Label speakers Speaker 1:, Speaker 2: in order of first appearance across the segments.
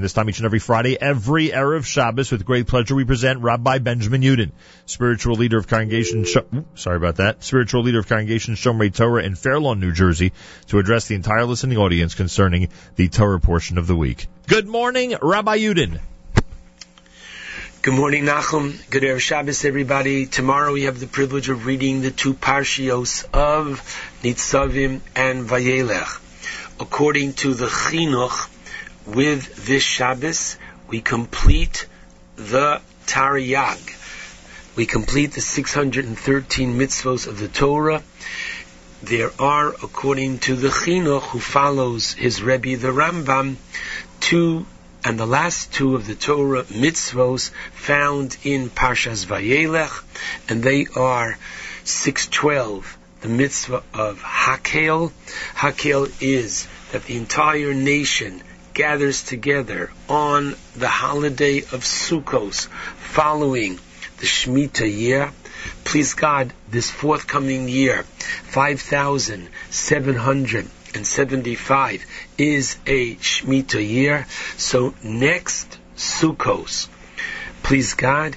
Speaker 1: This time each and every Friday, every Erev Shabbos, with great pleasure, we present Rabbi Benjamin Yudin, spiritual leader of Congregation, Sh- sorry about that, spiritual leader of Congregation Shomrei Torah in Fair Lawn, New Jersey, to address the entire listening audience concerning the Torah portion of the week. Good morning, Rabbi Yudin.
Speaker 2: Good morning, Nachum. Good Erev Shabbos, everybody. Tomorrow we have the privilege of reading the two parshios of Nitzavim and Vayelech. According to the Chinuch, with this Shabbos, we complete the Taryag. We complete the 613 mitzvos of the Torah. There are, according to the Chinuch, who follows his Rebbe, the Rambam, two and the last two of the Torah mitzvos found in Parshas Vayelech, and they are 612, the mitzvah of Hakel. Hakel is that the entire nation gathers together on the holiday of Sukkos following the Shemitah year. Please God, this forthcoming year, 5,775 is a Shemitah year. So next Sukkos, please God,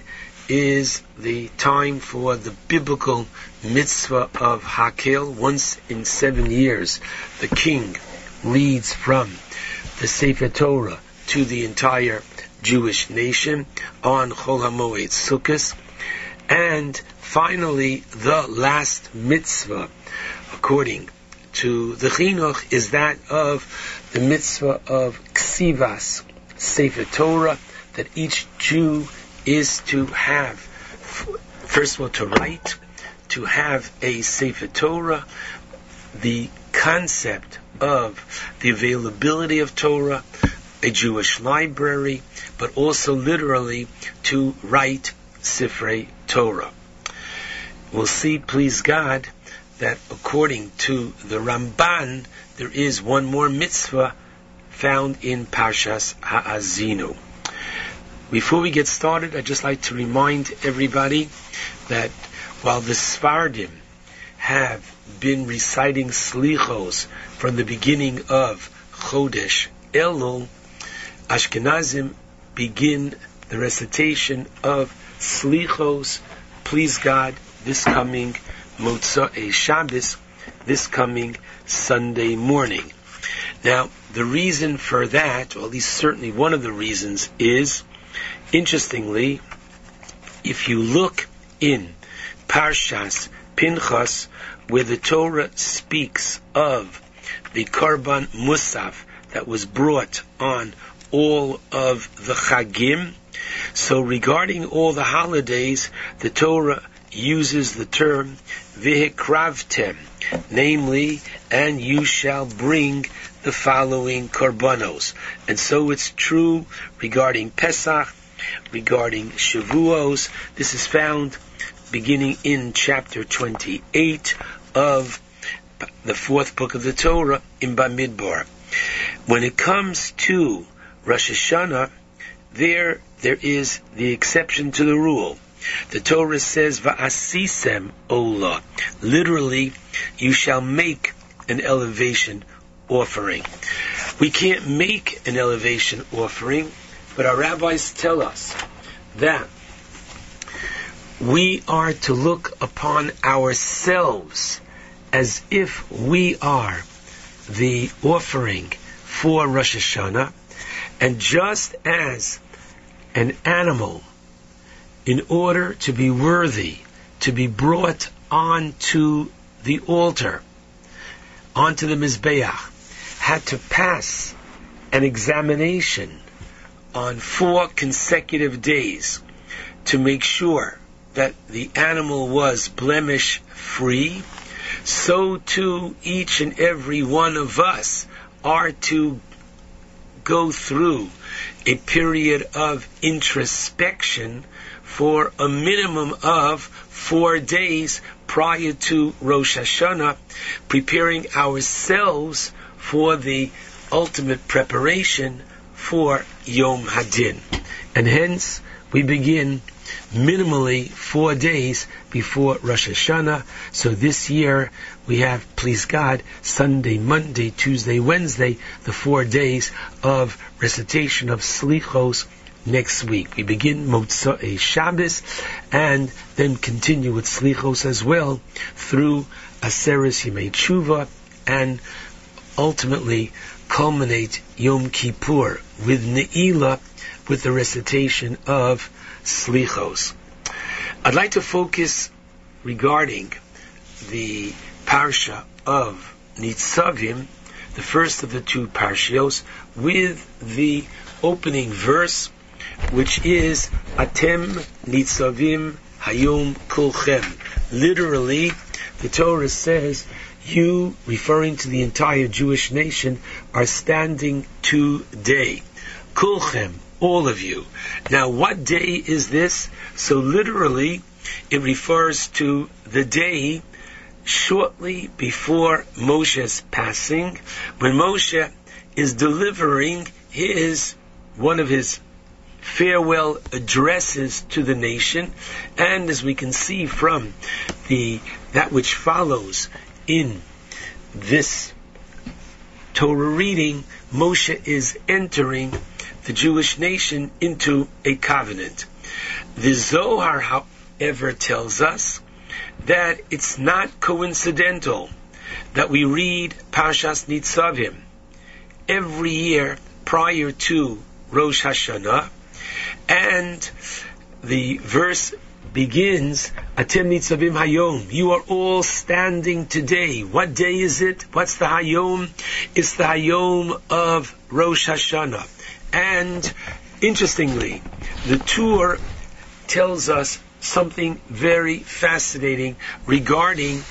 Speaker 2: is the time for the biblical mitzvah of Hakel. Once in seven years, the king leads from the Sefer Torah to the entire Jewish nation on Chol HaMoed Sukkot. And finally, the last mitzvah, according to the Chinuch, is that of the mitzvah of Ksivas, Sefer Torah, that each Jew is to have, first of all, to write, to have a Sefer Torah, the concept of the availability of Torah, a Jewish library, but also literally to write Sifrei Torah. We'll see, please God, that according to the Ramban, there is one more mitzvah found in Parshas Ha'azinu. Before we get started, I'd just like to remind everybody that while the Sfardim have been reciting slichos from the beginning of Chodesh Elul, Ashkenazim begin the recitation of slichos, please God, this coming Motzei eh, Shabbos, this coming Sunday morning. Now, the reason for that, or at least certainly one of the reasons, is, interestingly, if you look in Parshas Pinchas, where the Torah speaks of the Karban Musaf that was brought on all of the Chagim. So regarding all the holidays, the Torah uses the term vihikravtem, namely, and you shall bring the following korbanos. And so it's true regarding Pesach, regarding Shavuos. This is found beginning in chapter 28 of the fourth book of the Torah in Bamidbar. When it comes to Rosh Hashanah, there there is the exception to the rule. The Torah says, "Va'asisem ola." Literally, you shall make an elevation offering. We can't make an elevation offering, but our rabbis tell us that we are to look upon ourselves as if we are the offering for Rosh Hashanah, and just as an animal, in order to be worthy to be brought onto the altar, onto the Mizbeach, had to pass an examination on four consecutive days to make sure that the animal was blemish free, so too each and every one of us are to go through a period of introspection for a minimum of four days prior to Rosh Hashanah, preparing ourselves for the ultimate preparation for Yom Hadin. And hence, we begin minimally four days before Rosh Hashanah. So this year we have, please God, Sunday, Monday, Tuesday, Wednesday, the four days of recitation of Slichos next week. We begin Motzei Shabbos and then continue with Slichos as well through Aseres Yemei Tshuva and ultimately culminate Yom Kippur with Ne'ilah with the recitation of Slichos. I'd like to focus regarding the Parsha of Nitzavim, the first of the two Parshios, with the opening verse, which is Atem Nitzavim Hayom Kulchem. Literally, the Torah says, you, referring to the entire Jewish nation, are standing today. Kulchem, all of you. Now, what day is this? So literally, it refers to the day shortly before Moshe's passing, when Moshe is delivering his, one of his farewell addresses to the nation, and as we can see from the, that which follows in this Torah reading, Moshe is entering the Jewish nation into a covenant. The Zohar, however, tells us that it's not coincidental that we read Parshas Nitzavim every year prior to Rosh Hashanah, and the verse begins, Atem Nitzavim Hayom. You are all standing today. What day is it? What's the Hayom? It's the Hayom of Rosh Hashanah. And interestingly, the Tur tells us something very fascinating regarding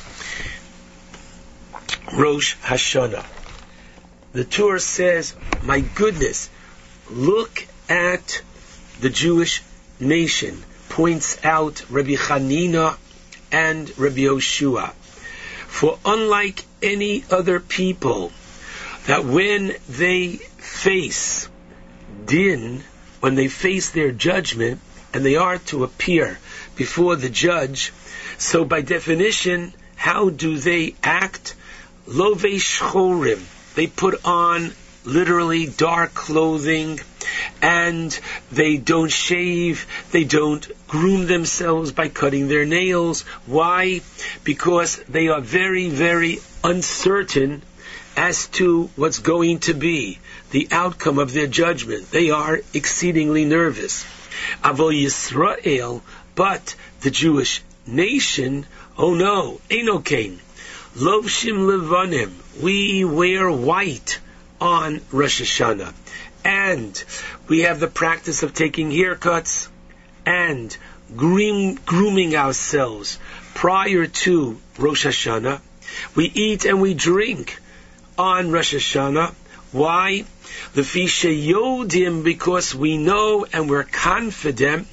Speaker 2: Rosh Hashanah. The Tur says, my goodness, look at the Jewish nation points out Rabbi Hanina and Rabbi Yoshua. For unlike any other people, that when they face din, when they face their judgment, and they are to appear before the judge, so by definition, how do they act? Love shchorim. They put on literally dark clothing and they don't shave, they don't groom themselves by cutting their nails. Why? Because they are very, very uncertain as to what's going to be the outcome of their judgment. They are exceedingly nervous. Avol Yisrael, but the Jewish nation, oh no, Enokain. Lovshim Levanim, we wear white on Rosh Hashanah. And we have the practice of taking haircuts and groom, grooming ourselves prior to Rosh Hashanah. We eat and we drink on Rosh Hashanah. Why? The Fisha Yodim, because we know and we're confident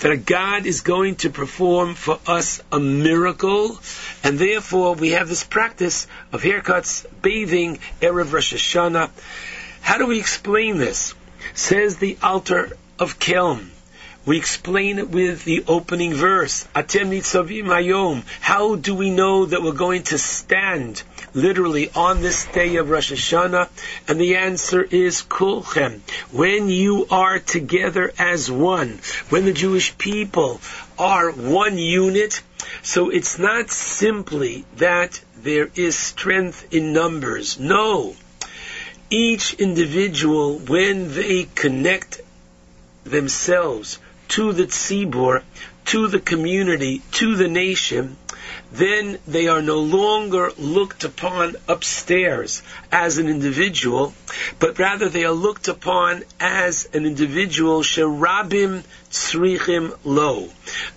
Speaker 2: that God is going to perform for us a miracle, and therefore we have this practice of haircuts, bathing, Erev Rosh Hashanah. How do we explain this? Says the Alter of Kelm. We explain it with the opening verse. Atem nitzavim hayom. How do we know that we're going to stand literally on this day of Rosh Hashanah? And the answer is kulchem. When you are together as one, when the Jewish people are one unit, so it's not simply that there is strength in numbers. No each individual, when they connect themselves to the tzibur, to the community, to the nation, then they are no longer looked upon upstairs as an individual, but rather they are looked upon as an individual, sherabim tzrichim lo,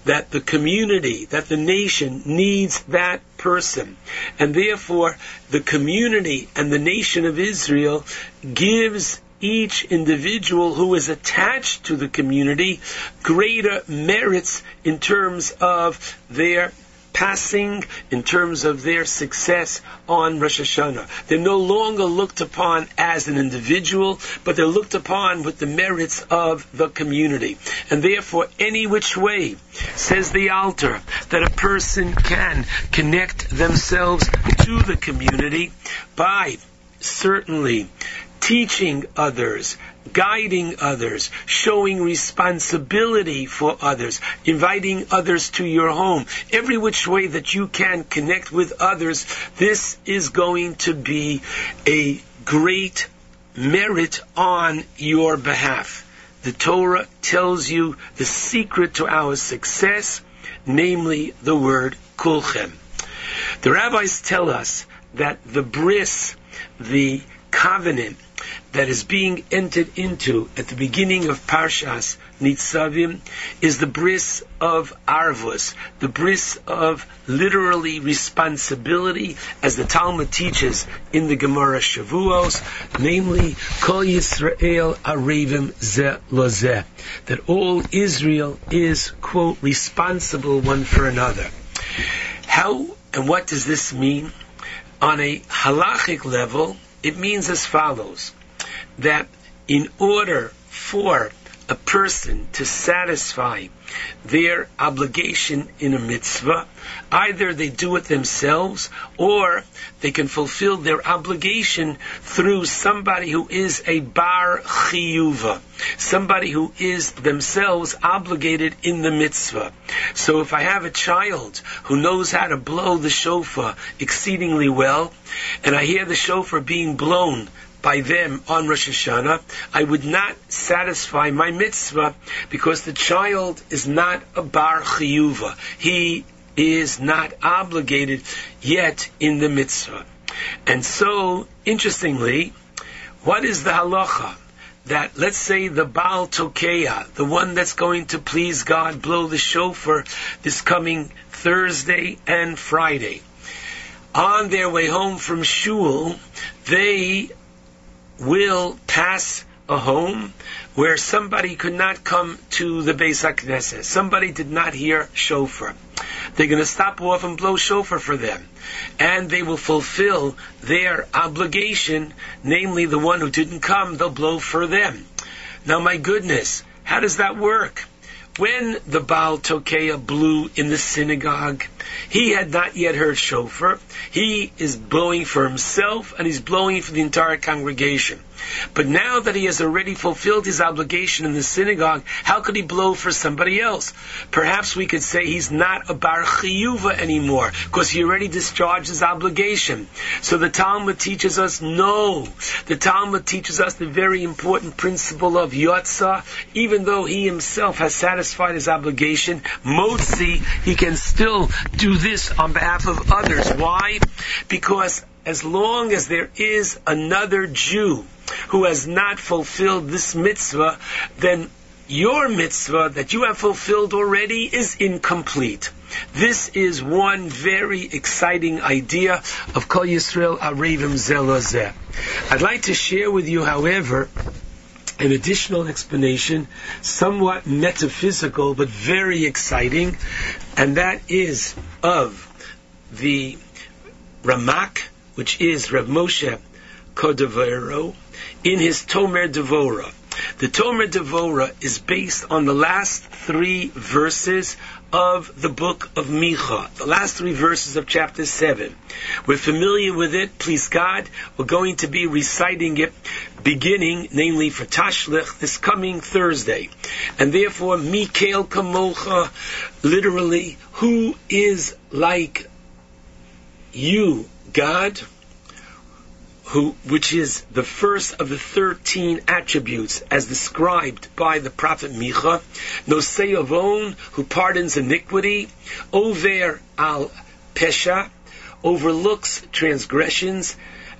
Speaker 2: that the community, that the nation needs that person. And therefore, the community and the nation of Israel gives each individual who is attached to the community greater merits in terms of their surpassing in terms of their success on Rosh Hashanah. They're no longer looked upon as an individual, but they're looked upon with the merits of the community. And therefore, any which way, says the Alter, that a person can connect themselves to the community by certainly teaching others, guiding others, showing responsibility for others, inviting others to your home, every which way that you can connect with others, this is going to be a great merit on your behalf. The Torah tells you the secret to our success, namely the word kulchem. The rabbis tell us that the bris, the covenant that is being entered into at the beginning of Parshas Nitzavim is the bris of Arvus, the bris of literally responsibility, as the Talmud teaches in the Gemara Shavuos, namely, Kol Yisrael Arevim Ze Lozeh, that all Israel is, quote, responsible one for another. How and what does this mean? On a halachic level, it means as follows that in order for a person to satisfy their obligation in a mitzvah, either they do it themselves or they can fulfill their obligation through somebody who is a bar chiyuva, somebody who is themselves obligated in the mitzvah. So if I have a child who knows how to blow the shofar exceedingly well, and I hear the shofar being blown by them on Rosh Hashanah, I would not satisfy my mitzvah because the child is not a bar chiyuva. He is not obligated yet in the mitzvah. And so, interestingly, what is the halacha? That let's say the Baal Tokeya, the one that's going to please God, blow the shofar this coming Thursday and Friday. On their way home from shul, they will pass a home where somebody could not come to the Beis HaKnesset. Somebody did not hear shofar. They're going to stop off and blow shofar for them. And they will fulfill their obligation, namely the one who didn't come, they'll blow for them. Now my goodness, how does that work? When the Baal Tokeya blew in the synagogue, he had not yet heard shofar. He is blowing for himself and he's blowing for the entire congregation. But now that he has already fulfilled his obligation in the synagogue, how could he blow for somebody else? Perhaps we could say he's not a bar chiyuva anymore because he already discharged his obligation. So the Talmud teaches us no. The Talmud teaches us the very important principle of yotza. Even though he himself has satisfied his obligation, motzi, he can still do this on behalf of others. Why? Because as long as there is another Jew who has not fulfilled this mitzvah, then your mitzvah that you have fulfilled already is incomplete. This is one very exciting idea of Kol Yisrael Arevim Zelazeh. I'd like to share with you, however, an additional explanation, somewhat metaphysical but very exciting, and that is of the Ramak, which is Rav Moshe Cordovero, in his Tomer Devora. The Tomer Devora is based on the last three verses of the book of Micha, the last three verses of chapter 7. We're familiar with it, please God. We're going to be reciting it beginning, namely for Tashlich, this coming Thursday. And therefore, Mi Kel Kamocha, literally, who is like you, God, who, which is the first of the 13 attributes as described by the prophet Micha, Nosei Avon, who pardons iniquity, Over al Pesha, overlooks transgressions,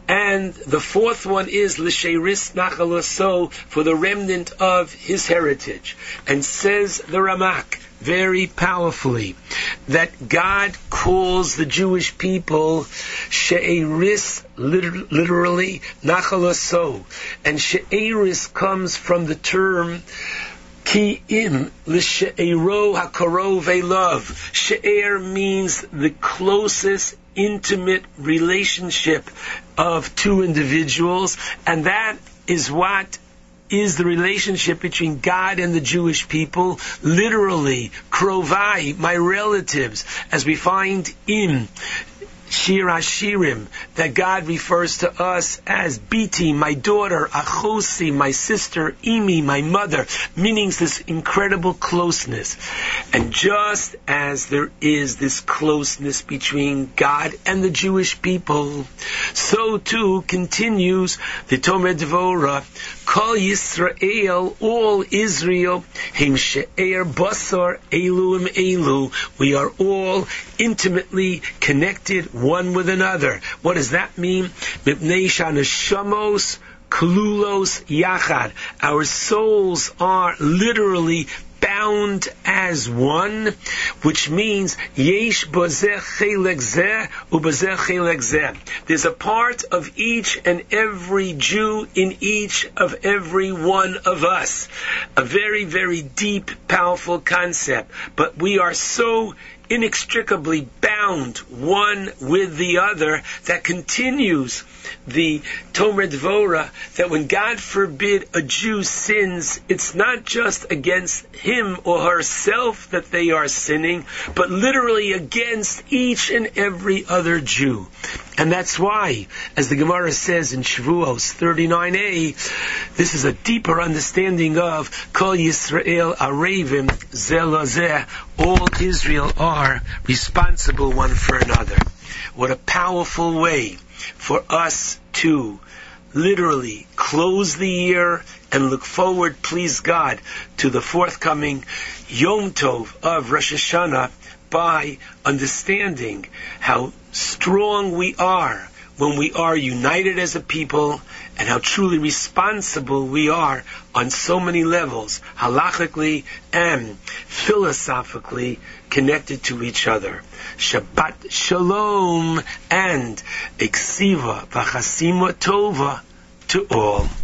Speaker 2: and the fourth one is L'Sheiris Nachalaso, for the remnant of his heritage. And says the Ramak, very powerfully that God calls the Jewish people She'eris, literally Nachalaso. And She'eris comes from the term Ki im l'she'ero hakarov love. She'er means the closest intimate relationship of two individuals, and that is what is the relationship between God and the Jewish people, literally, krovai, my relatives, as we find in Shir Hashirim, that God refers to us as Biti, my daughter, Achosi, my sister, Imi, my mother, meaning this incredible closeness. And just as there is this closeness between God and the Jewish people, so too continues the Tomer Dvorah, Kol Yisrael, all Israel, Him She'er Basar, Eluim Elu, we are all intimately connected one with another. What does that mean? Mipnei Shanashamos, Klulos Yachad. Our souls are literally bound as one, which means yesh. There's a part of each and every Jew in each of every one of us. A very, very deep, powerful concept. But we are so inextricably bound one with the other that continues the Tomer Dvorah that when God forbid a Jew sins, it's not just against him or herself that they are sinning, but literally against each and every other Jew. And that's why, as the Gemara says in Shavuos 39a, this is a deeper understanding of Kol Yisrael Arevim Zelazeh. All Israel are responsible one for another. What a powerful way for us to literally close the year and look forward, please God, to the forthcoming Yom Tov of Rosh Hashanah by understanding how strong we are when we are united as a people and how truly responsible we are on so many levels, halachically and philosophically connected to each other. Shabbat Shalom and Eksiva V'chasima Tova to all.